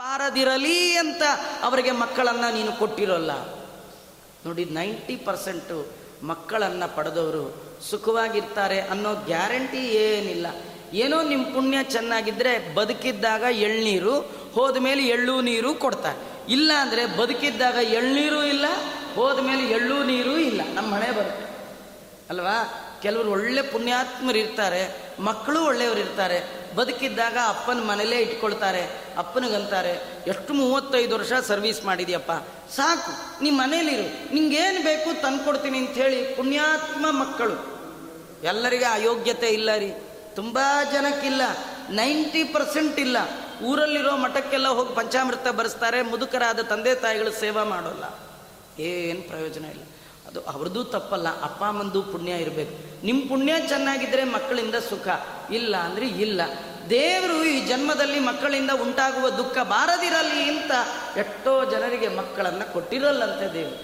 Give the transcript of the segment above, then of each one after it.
ಬಾರದಿರಲಿ ಅಂತ ಅವರಿಗೆ ಮಕ್ಕಳನ್ನು ನೀನು ಕೊಟ್ಟಿರೋಲ್ಲ. ನೋಡಿ, ನೈಂಟಿ ಪರ್ಸೆಂಟು ಮಕ್ಕಳನ್ನು ಪಡೆದವರು ಸುಖವಾಗಿರ್ತಾರೆ ಅನ್ನೋ ಗ್ಯಾರಂಟಿ ಏನಿಲ್ಲ. ಏನೋ ನಿಮ್ಮ ಪುಣ್ಯ ಚೆನ್ನಾಗಿದ್ದರೆ ಬದುಕಿದ್ದಾಗ ಎಳ್ನೀರು ಹೋದ ಮೇಲೆ ಎಳ್ಳು ನೀರು ಕೊಡ್ತಾರೆ. ಇಲ್ಲ ಅಂದರೆ ಬದುಕಿದ್ದಾಗ ಎಳ್ನೀರು ಇಲ್ಲ ಹೋದ ಮೇಲೆ ಎಳ್ಳು ನೀರು ಇಲ್ಲ. ನಮ್ಮ ಮನೆ ಬರುತ್ತೆ. ಅಲ್ವಾ? ಕೆಲವರು ಒಳ್ಳೆ ಪುಣ್ಯಾತ್ಮರು ಇರ್ತಾರೆ ಮಕ್ಕಳು ಒಳ್ಳೆಯವರು ಇರ್ತಾರೆ ಬದುಕಿದ್ದಾಗ ಅಪ್ಪನ ಮನೇಲೇ ಇಟ್ಕೊಳ್ತಾರೆ, ಅಪ್ಪನಿಗಂತಾರೆ, ಎಷ್ಟು ಮೂವತ್ತೈದು ವರ್ಷ ಸರ್ವಿಸ್ ಮಾಡಿದ್ಯಪ್ಪ, ಸಾಕು ನಿಮ್ಮ ಮನೇಲಿರು, ನಿಂಗೇನು ಬೇಕು ತಂದ್ಕೊಡ್ತೀನಿ ಅಂಥೇಳಿ ಪುಣ್ಯಾತ್ಮ ಮಕ್ಕಳು. ಎಲ್ಲರಿಗೆ ಅಯೋಗ್ಯತೆ ಇಲ್ಲ ರೀ, ತುಂಬ ಜನಕ್ಕಿಲ್ಲ, ನೈಂಟಿ ಪರ್ಸೆಂಟ್ ಇಲ್ಲ. ಊರಲ್ಲಿರೋ ಮಠಕ್ಕೆಲ್ಲ ಹೋಗಿ ಪಂಚಾಮೃತ ಬರೆಸ್ತಾರೆ, ಮುದುಕರಾದ ತಂದೆ ತಾಯಿಗಳು ಸೇವಾ ಮಾಡೋಲ್ಲ. ಏನು ಪ್ರಯೋಜನ ಇಲ್ಲ. ಅದು ಅವ್ರದ್ದು ತಪ್ಪಲ್ಲ, ಅಪ್ಪ ಅಮ್ಮಂದು ಪುಣ್ಯ ಇರಬೇಕು. ನಿಮ್ಮ ಪುಣ್ಯ ಚೆನ್ನಾಗಿದ್ದರೆ ಮಕ್ಕಳಿಂದ ಸುಖ, ಇಲ್ಲ ಅಂದರೆ ಇಲ್ಲ. ದೇವರು ಈ ಜನ್ಮದಲ್ಲಿ ಮಕ್ಕಳಿಂದ ಉಂಟಾಗುವ ದುಃಖ ಬಾರದಿರಲಿ ಅಂತ ಎಷ್ಟೋ ಜನರಿಗೆ ಮಕ್ಕಳನ್ನು ಕೊಟ್ಟಿರಲ್ಲಂತೆ ದೇವರು.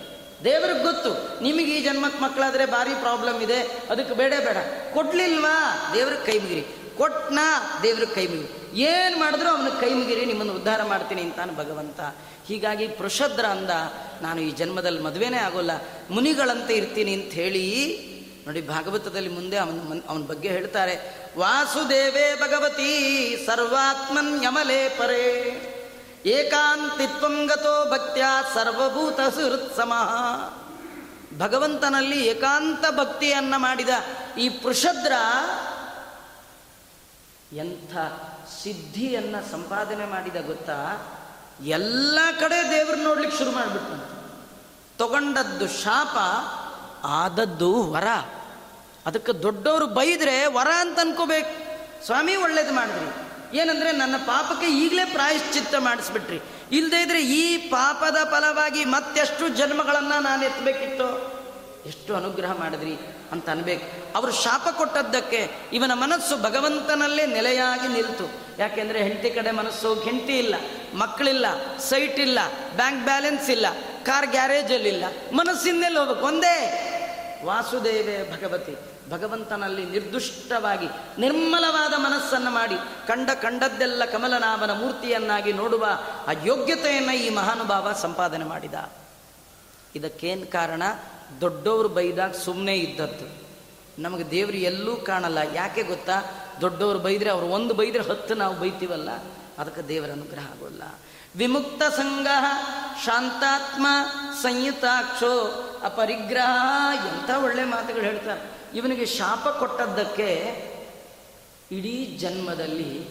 ದೇವ್ರಿಗೆ ಗೊತ್ತು, ನಿಮಗೆ ಈ ಜನ್ಮಕ್ಕೆ ಮಕ್ಕಳಾದರೆ ಭಾರಿ ಪ್ರಾಬ್ಲಮ್ ಇದೆ, ಅದಕ್ಕೆ ಬೇಡ ಬೇಡ. ಕೊಡ್ಲಿಲ್ವಾ? ದೇವ್ರಿಗೆ ಕೈ ಮುಗಿರಿ. ಕೊಟ್ನಾ ದೇವ್ರ ಕೈ ಮುಗಿ ಏನು ಮಾಡಿದ್ರು ಅವನ ಕೈ ಮುಗಿರಿ, ನಿಮ್ಮನ್ನು ಉದ್ಧಾರ ಮಾಡ್ತೀನಿ ಅಂತಾನೆ ಭಗವಂತ. ಹೀಗಾಗಿ ಪೃಷದ್ರ ಅಂದ, ನಾನು ಈ ಜನ್ಮದಲ್ಲಿ ಮದುವೆನೇ ಆಗೋಲ್ಲ, ಮುನಿಗಳಂತೆ ಇರ್ತೀನಿ ಅಂತ ಹೇಳಿ, ನೋಡಿ ಭಾಗವತದಲ್ಲಿ ಮುಂದೆ ಅವನ ಅವನ ಬಗ್ಗೆ ಹೇಳ್ತಾರೆ, ವಾಸುದೇವೇ ಭಗವತಿ, ಸರ್ವಾತ್ಮನ್ ಯಮಲೇ ಪರೇ, ಏಕಾಂತಿತ್ವಂ ಗತೋ ಭಕ್ತ್ಯ ಸರ್ವಭೂತ ಸಮಃ ಭಗವಂತನಲ್ಲಿ ಏಕಾಂತ ಭಕ್ತಿಯನ್ನ ಮಾಡಿದ ಈ ಪೃಷದ್ರ ಎಂಥ ಸಿದ್ಧಿಯನ್ನು ಸಂಪಾದನೆ ಮಾಡಿದ ಗೊತ್ತಾ? ಎಲ್ಲ ಕಡೆ ದೇವ್ರು ನೋಡ್ಲಿಕ್ಕೆ ಶುರು ಮಾಡಿಬಿಟ್ಟಂತೆ ತಗೊಂಡದ್ದು ಶಾಪ, ಆದದ್ದು ವರ. ಅದಕ್ಕೆ ದೊಡ್ಡವರು ಬೈದರೆ ವರ ಅಂತ ಅನ್ಕೋಬೇಕು. ಸ್ವಾಮಿ, ಒಳ್ಳೇದು ಮಾಡಿದ್ರಿ. ಏನಂದ್ರೆ ನನ್ನ ಪಾಪಕ್ಕೆ ಈಗಲೇ ಪ್ರಾಯಶ್ಚಿತ್ತ ಮಾಡಿಸ್ಬಿಟ್ರಿ. ಇಲ್ಲದೇ ಇದ್ರೆ ಈ ಪಾಪದ ಫಲವಾಗಿ ಮತ್ತೆಷ್ಟು ಜನ್ಮಗಳನ್ನು ನಾನು ಎತ್ತಬೇಕಿತ್ತು ಎಷ್ಟು ಅನುಗ್ರಹ ಮಾಡಿದ್ರಿ. ಅಂತ ಅನ್ಬೇಕು. ಅವರು ಶಾಪ ಕೊಟ್ಟದ್ದಕ್ಕೆ ಇವನ ಮನಸ್ಸು ಭಗವಂತನಲ್ಲೇ ನೆಲೆಯಾಗಿ ನಿಲ್ತು. ಯಾಕೆಂದ್ರೆ ಹೆಂಡತಿ ಕಡೆ ಮನಸ್ಸು ಹೆಂಡತಿ ಇಲ್ಲ, ಮಕ್ಕಳಿಲ್ಲ, ಸೈಟ್ ಇಲ್ಲ, ಬ್ಯಾಂಕ್ ಬ್ಯಾಲೆನ್ಸ್ ಇಲ್ಲ, ಕಾರ್ ಗ್ಯಾರೇಜಲ್ಲಿ ಇಲ್ಲ ಮನಸ್ಸಿನಲ್ಲಿ ಹೋಗಬೇಕು. ಒಂದೇ ವಾಸುದೇವೇ ಭಗವತಿ. ಭಗವಂತನಲ್ಲಿ ನಿರ್ದುಷ್ಟವಾಗಿ, ನಿರ್ಮಲವಾದ ಮನಸ್ಸನ್ನು ಮಾಡಿ, ಕಂಡ ಕಂಡದ್ದೆಲ್ಲ ಕಮಲನಾಭನ ಮೂರ್ತಿಯನ್ನಾಗಿ ನೋಡುವ ಆ ಯೋಗ್ಯತೆಯನ್ನು ಈ ಮಹಾನುಭಾವ ಸಂಪಾದನೆ ಮಾಡಿದ. ಇದಕ್ಕೇನು ಕಾರಣ? ದೊಡ್ಡವರು ಬೈದಾಗ ಸುಮ್ಮನೆ ಇದ್ದದ್ದು. ನಮಗೆ ದೇವರು ಎಲ್ಲೂ ಕಾಣಲ್ಲ. ಯಾಕೆ ಗೊತ್ತಾ? ದೊಡ್ಡವರು ಬೈದರೆ ಅವರು ಒಂದು ಬೈದರೆ ಹತ್ತು ನಾವು ಬೈತೀವಲ್ಲ? ಅದಕ್ಕೆ ದೇವರ ಅನುಗ್ರಹ ಆಗೋಲ್ಲ. ವಿಮುಕ್ತ ಸಂಘ, ಶಾಂತಾತ್ಮ, ಸಂಯುತಾಕ್ಷೋ, ಅಪರಿಗ್ರಹ, ಎಂಥ ಒಳ್ಳೆ ಮಾತುಗಳು ಹೇಳ್ತಾರೆ. ಇವನಿಗೆ ಶಾಪ ಕೊಟ್ಟದ್ದಕ್ಕೆ ಇಡೀ ಜನ್ಮದಲ್ಲಿ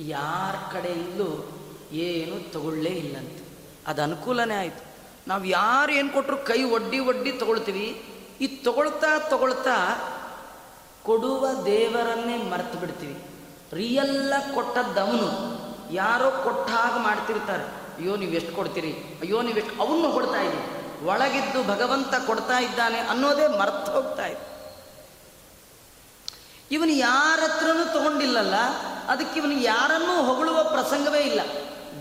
ಯಾರ ಕಡೆಯಿಂದಲೂ ಏನು ತಗೊಳ್ಳೇ ಇಲ್ಲಂತೆ. ಅದು ಅನುಕೂಲನೇ ಆಯಿತು. ನಾವು ಯಾರು ಏನು ಕೊಟ್ಟರು ಕೈ ಒಡ್ಡಿ ಒಡ್ಡಿ ತಗೊಳ್ತೀವಿ. ಈ ತಗೊಳ್ತಾ ತಗೊಳ್ತಾ ಕೊಡುವ ದೇವರನ್ನೇ ಮರೆತು ಬಿಡ್ತೀವಿ. ರಿಯಲ್ಲ ಕೊಟ್ಟದ್ದು ಅವನು. ಯಾರೋ ಕೊಟ್ಟ ಹಾಗೆ ಮಾಡ್ತಿರ್ತಾರೆ. ಅಯ್ಯೋ, ನೀವು ಎಷ್ಟು ಕೊಡ್ತೀರಿ? ಅಯ್ಯೋ, ನೀವು ಎಷ್ಟು ಅವನು ಕೊಡ್ತಾ ಇದ್ದೀವಿ ಒಳಗಿದ್ದು ಭಗವಂತ ಕೊಡ್ತಾ ಇದ್ದಾನೆ ಅನ್ನೋದೇ ಮರ್ತು ಹೋಗ್ತಾ ಇದೆ. ಇವನು ಯಾರ ಹತ್ರನೂ ತಗೊಂಡಿಲ್ಲಲ್ಲ, ಅದಕ್ಕೆ ಇವನು ಯಾರನ್ನೂ ಹೊಗಳುವ ಪ್ರಸಂಗವೇ ಇಲ್ಲ.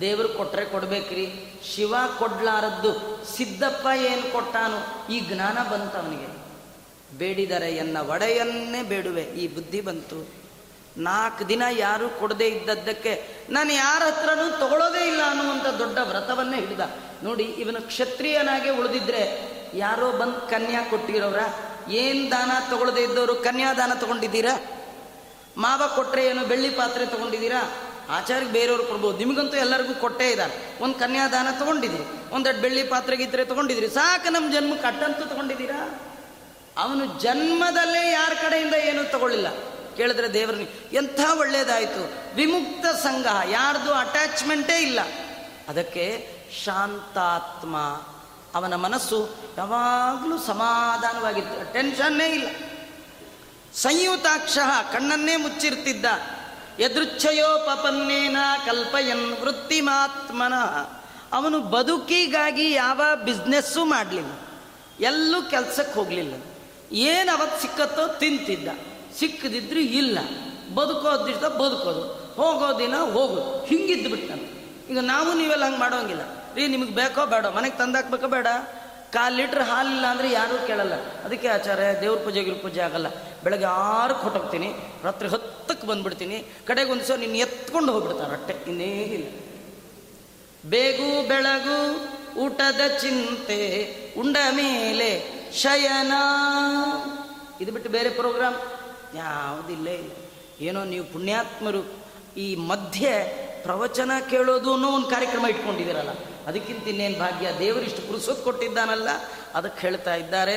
ದೇವರು ಕೊಟ್ಟರೆ ಕೊಡ್ಬೇಕ್ರಿ. ಶಿವ ಕೊಡ್ಲಾರದ್ದು ಸಿದ್ದಪ್ಪ ಏನು ಕೊಟ್ಟಾನು, ಈ ಜ್ಞಾನ ಬಂತು ಅವನಿಗೆ ಬೇಡಿದರೆ ಎನ್ನ ಒಡೆಯನ್ನೇ ಬೇಡುವೆ, ಈ ಬುದ್ಧಿ ಬಂತು. ನಾಲ್ಕು ದಿನ ಯಾರು ಕೊಡದೇ ಇದ್ದದ್ದಕ್ಕೆ ನಾನು ಯಾರ ಹತ್ರನೂ ತಗೊಳ್ಳೋದೇ ಇಲ್ಲ ಅನ್ನುವಂಥ ದೊಡ್ಡ ವ್ರತವನ್ನೇ ಹಿಡಿದ. ನೋಡಿ, ಇವನು ಕ್ಷತ್ರಿಯನಾಗೆ ಉಳಿದಿದ್ರೆ ಯಾರೋ ಬಂದು ಕನ್ಯಾ ಕೊಟ್ಟಿರೋರ ಏನು ದಾನ ತಗೊಳ್ಳದೇ ಇದ್ದವರು ಕನ್ಯಾದಾನ ತಗೊಂಡಿದ್ದೀರಾ? ಮಾವ ಕೊಟ್ಟರೆ ಏನು, ಬೆಳ್ಳಿ ಪಾತ್ರೆ ತಗೊಂಡಿದ್ದೀರಾ? ಆಚಾರ್ಯಕ್ಕೆ ಬೇರೆಯವ್ರು ಕೊಡ್ಬೋದು. ನಿಮಗಂತೂ ಎಲ್ಲರಿಗೂ ಕೊಟ್ಟೇ ಇದ್ದಾರೆ. ಒಂದು ಕನ್ಯಾದಾನ ತೊಗೊಂಡಿದ್ರಿ ಒಂದೆರಡು ಬೆಳ್ಳಿ ಪಾತ್ರೆಗಿದ್ರೆ ತೊಗೊಂಡಿದ್ರಿ. ಸಾಕು ನಮ್ಮ ಜನ್ಮ ಕಟ್ಟಂತೂ ತೊಗೊಂಡಿದ್ದೀರಾ? ಅವನು ಜನ್ಮದಲ್ಲೇ ಯಾರ ಕಡೆಯಿಂದ ಏನೂ ತಗೊಳ್ಳಿಲ್ಲ. ಕೇಳಿದ್ರೆ ದೇವ್ರಿಗೆ ಎಂಥ ಒಳ್ಳೇದಾಯಿತು. ವಿಮುಕ್ತ ಸಂಘ, ಯಾರ್ದು ಅಟ್ಯಾಚ್ಮೆಂಟೇ ಇಲ್ಲ. ಅದಕ್ಕೆ ಶಾಂತಾತ್ಮ, ಅವನ ಮನಸ್ಸು ಯಾವಾಗಲೂ ಸಮಾಧಾನವಾಗಿತ್ತು ಟೆನ್ಷನ್ನೇ ಇಲ್ಲ. ಸಂಯುತಾಕ್ಷ ಕಣ್ಣನ್ನೇ ಮುಚ್ಚಿರ್ತಿದ್ದ. ಯದೃಚ್ಛಯೋಪನ್ನೇನ ಕಲ್ಪಯನ್ ವೃತ್ತಿಮಾತ್ಮನ. ಅವನು ಬದುಕಿಗಾಗಿ ಯಾವ ಬಿಸ್ನೆಸ್ಸು ಮಾಡಲಿಲ್ಲ. ಎಲ್ಲೂ ಕೆಲಸಕ್ಕೆ ಹೋಗಲಿಲ್ಲ. ಏನು ಅವತ್ತು ಸಿಕ್ಕತ್ತೋ ತಿಂತಿದ್ದ. ಸಿಕ್ಕದಿದ್ರು ಇಲ್ಲ. ಬದುಕೋದಿಷ್ಟ ಬದುಕೋದು. ಹೋಗೋ ದಿನ ಹೋಗೋದು ಹಿಂಗಿದ್ದು ಬಿಟ್ಟಂತೆ ಈಗ ನಾವು ನೀವೆಲ್ಲ ಹಂಗೆ ಮಾಡೋಂಗಿಲ್ಲ. ರೀ, ನಿಮಗೆ ಬೇಕೋ ಬೇಡ? ಮನೆಗೆ ತಂದಾಕ್ಬೇಕೋ ಬೇಡ? ಕಾಲು ಲೀಟ್ರ್ ಹಾಲಿಲ್ಲ ಅಂದರೆ ಯಾರೂ ಕೇಳಲ್ಲ. ಅದಕ್ಕೆ ಆಚಾರ ದೇವ್ರ ಪೂಜೆ ಪೂಜೆ ಆಗಲ್ಲ. ಬೆಳಗ್ಗೆ ಆರಕ್ಕೆ ಹೊಟ್ಟೋಗ್ತೀನಿ ರಾತ್ರಿ ಹತ್ತಕ್ಕೆ ಬಂದ್ಬಿಡ್ತೀನಿ, ಕಡೆಗೆ ಒಂದು ಸಲ ನಿನ್ನ ಎತ್ಕೊಂಡು ಹೋಗ್ಬಿಡ್ತಾರೆ ಅಟ್ಟೆ ಇಲ್ಲ. ಬೇಗು ಬೆಳಗು ಊಟದ ಚಿಂತೆ, ಉಂಡ ಮೇಲೆ ಶಯನ. ಇದು ಬಿಟ್ಟು ಬೇರೆ ಪ್ರೋಗ್ರಾಮ್ ಯಾವುದಿಲ್ಲೇ ಇಲ್ಲ ಏನೋ ನೀವು ಪುಣ್ಯಾತ್ಮರು, ಈ ಮಧ್ಯೆ ಪ್ರವಚನ ಕೇಳೋದು ಅನ್ನೋ ಒಂದು ಕಾರ್ಯಕ್ರಮ ಇಟ್ಕೊಂಡಿದ್ದೀರಲ್ಲ, ಅದಕ್ಕಿಂತ ಇನ್ನೇನು ಭಾಗ್ಯ ದೇವರಿಷ್ಟು ಪುರುಸೊತ್ತು ಕೊಟ್ಟಿದ್ದಾನಲ್ಲ, ಅದಕ್ಕೆ ಹೇಳ್ತಾ ಇದ್ದಾರೆ,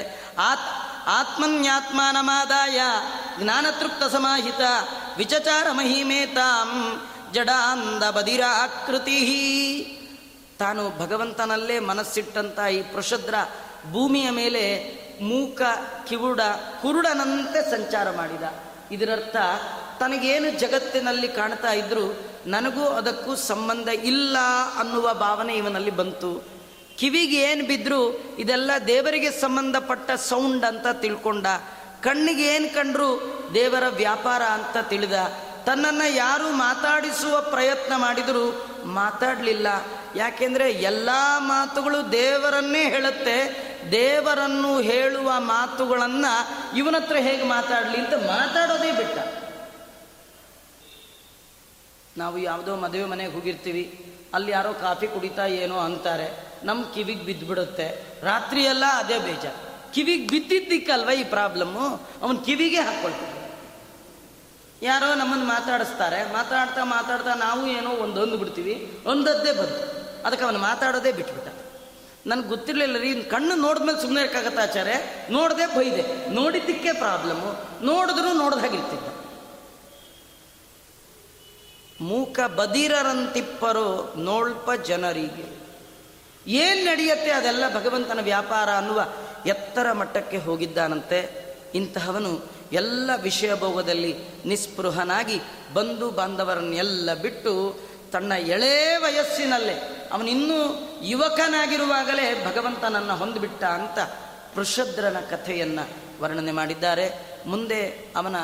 ಆತ್ ಆತ್ಮನ್ಯಾತ್ಮಾನಮಾದಾಯ ಜ್ಞಾನತೃಪ್ತ ಸಮಾಹಿತ ವಿಚಚಾರ ಮಹಿಮೇತಾಂ ಜಡಾಂದ ಬದಿರ ಆಕೃತಿ ತಾನು ಭಗವಂತನಲ್ಲೇ ಮನಸ್ಸಿಟ್ಟಂತ ಈ ಪ್ರಶದ್ರ ಭೂಮಿಯ ಮೇಲೆ ಮೂಕ, ಕಿವುಡ, ಕುರುಡನಂತೆ ಸಂಚಾರ ಮಾಡಿದ. ಇದರರ್ಥ, ತನಗೇನು ಜಗತ್ತಿನಲ್ಲಿ ಕಾಣ್ತಾ ಇದ್ರು ನನಗೂ ಅದಕ್ಕೂ ಸಂಬಂಧ ಇಲ್ಲ ಅನ್ನುವ ಭಾವನೆ ಇವನಲ್ಲಿ ಬಂತು. ಕಿವಿಗೆ ಏನು ಬಿದ್ದರೂ ಇದೆಲ್ಲ ದೇವರಿಗೆ ಸಂಬಂಧಪಟ್ಟ ಸೌಂಡ್ ಅಂತ ತಿಳ್ಕೊಂಡ. ಕಣ್ಣಿಗೆ ಏನು ಕಂಡ್ರು ದೇವರ ವ್ಯಾಪಾರ ಅಂತ ತಿಳಿದ. ತನ್ನನ್ನು ಯಾರು ಮಾತಾಡಿಸುವ ಪ್ರಯತ್ನ ಮಾಡಿದರೂ ಮಾತಾಡಲಿಲ್ಲ. ಯಾಕೆಂದರೆ ಎಲ್ಲ ಮಾತುಗಳು ದೇವರನ್ನೇ ಹೇಳುತ್ತೆ. ದೇವರನ್ನು ಹೇಳುವ ಮಾತುಗಳನ್ನು ಇವನ ಹತ್ರ ಹೇಗೆ ಮಾತಾಡಲಿ ಅಂತ ಮಾತಾಡೋದೇ ಬಿಟ್ಟ. ನಾವು ಯಾವುದೋ ಮದುವೆ ಮನೆಗೆ ಹೋಗಿರ್ತೀವಿ. ಅಲ್ಲಿ ಯಾರೋ ಕಾಫಿ ಕುಡಿತಾ ಏನೋ ಅಂತಾರೆ. ನಮ್ಮ ಕಿವಿಗೆ ಬಿದ್ದುಬಿಡುತ್ತೆ. ರಾತ್ರಿ ಎಲ್ಲ ಅದೇ ಬೇಜಾರು ಕಿವಿಗೆ ಬಿದ್ದಿದ್ದಕ್ಕಲ್ವ ಈ ಪ್ರಾಬ್ಲಮ್ಮು? ಅವನ ಕಿವಿಗೆ ಹಾಕ್ಕೊಳ್ತಾನೆ ಯಾರೋ ನಮ್ಮನ್ನು ಮಾತಾಡಿಸ್ತಾರೆ. ಮಾತಾಡ್ತಾ ಮಾತಾಡ್ತಾ ನಾವು ಏನೋ ಒಂದೊಂದು ಬಿಡ್ತೀವಿ. ಒಂದದ್ದೇ ಬಂತು. ಅದಕ್ಕೆ ಅವನು ಮಾತಾಡೋದೇ ಬಿಟ್ಬಿಟ್ಟ. ನನಗೆ ಗೊತ್ತಿರಲಿಲ್ಲ ರೀ ಕಣ್ಣು ನೋಡಿದ್ಮೇಲೆ ಸುಮ್ಮನೆ ಇರೋಕ್ಕಾಗತ್ತೆ ಆಚಾರ್ಯ? ನೋಡದೆ ಬೈದೆ. ನೋಡಿದ್ದಕ್ಕೆ ಪ್ರಾಬ್ಲಮ್ಮು. ನೋಡಿದ್ರು ನೋಡ್ದ ಹಾಗಿರ್ತಿದ್ದ ಮೂಕ ಬದಿರರಂತಿಪ್ಪರು ನೋಳ್ಪ ಜನರಿಗೆ. ಏನು ನಡೆಯುತ್ತೆ ಅದೆಲ್ಲ ಭಗವಂತನ ವ್ಯಾಪಾರ ಅನ್ನುವ ಎತ್ತರ ಮಟ್ಟಕ್ಕೆ ಹೋಗಿದ್ದಾನಂತೆ. ಇಂತಹವನು ಎಲ್ಲ ವಿಷಯ ಭೋಗದಲ್ಲಿ ನಿಸ್ಪೃಹನಾಗಿ ಬಂಧು ಬಾಂಧವರನ್ನೆಲ್ಲ ಬಿಟ್ಟು ತನ್ನ ಎಳೇ ವಯಸ್ಸಿನಲ್ಲೇ ಅವನಿನ್ನೂ ಯುವಕನಾಗಿರುವಾಗಲೇ ಭಗವಂತನನ್ನು ಹೊಂದಿಬಿಟ್ಟ ಅಂತ ಪೃಷದ್ರನ ಕಥೆಯನ್ನು ವರ್ಣನೆ ಮಾಡಿದ್ದಾರೆ. ಮುಂದೆ ಅವನ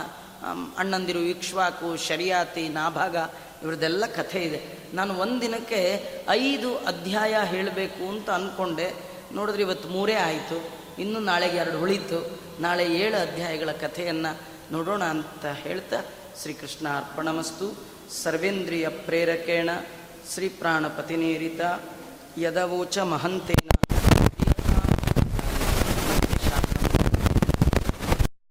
ಅಣ್ಣಂದಿರು ಇಕ್ಷ್ವಾಕು, ಶರಿಯಾತಿ, ನಾಭಾಗ, ಇವ್ರದ್ದೆಲ್ಲ ಕಥೆ ಇದೆ. ನಾನು ಒಂದಿನಕ್ಕೆ ಐದು ಅಧ್ಯಾಯ ಹೇಳಬೇಕು ಅಂತ ಅಂದ್ಕೊಂಡೆ ನೋಡಿದ್ರೆ ಇವತ್ತು ಮೂರೇ ಆಯಿತು. ಇನ್ನು ನಾಳೆಗೆ ಎರಡು ಉಳಿತು. ನಾಳೆ ಏಳು ಅಧ್ಯಾಯಗಳ ಕಥೆಯನ್ನು ನೋಡೋಣ ಅಂತ ಹೇಳ್ತಾ ಶ್ರೀಕೃಷ್ಣ ಅರ್ಪಣಮಸ್ತು. ಸರ್ವೇಂದ್ರಿಯ ಪ್ರೇರಕೇಣ ಶ್ರೀ ಪ್ರಾಣಪತಿನೇರಿತ ಯದವೋಚ ಮಹಂತೆ.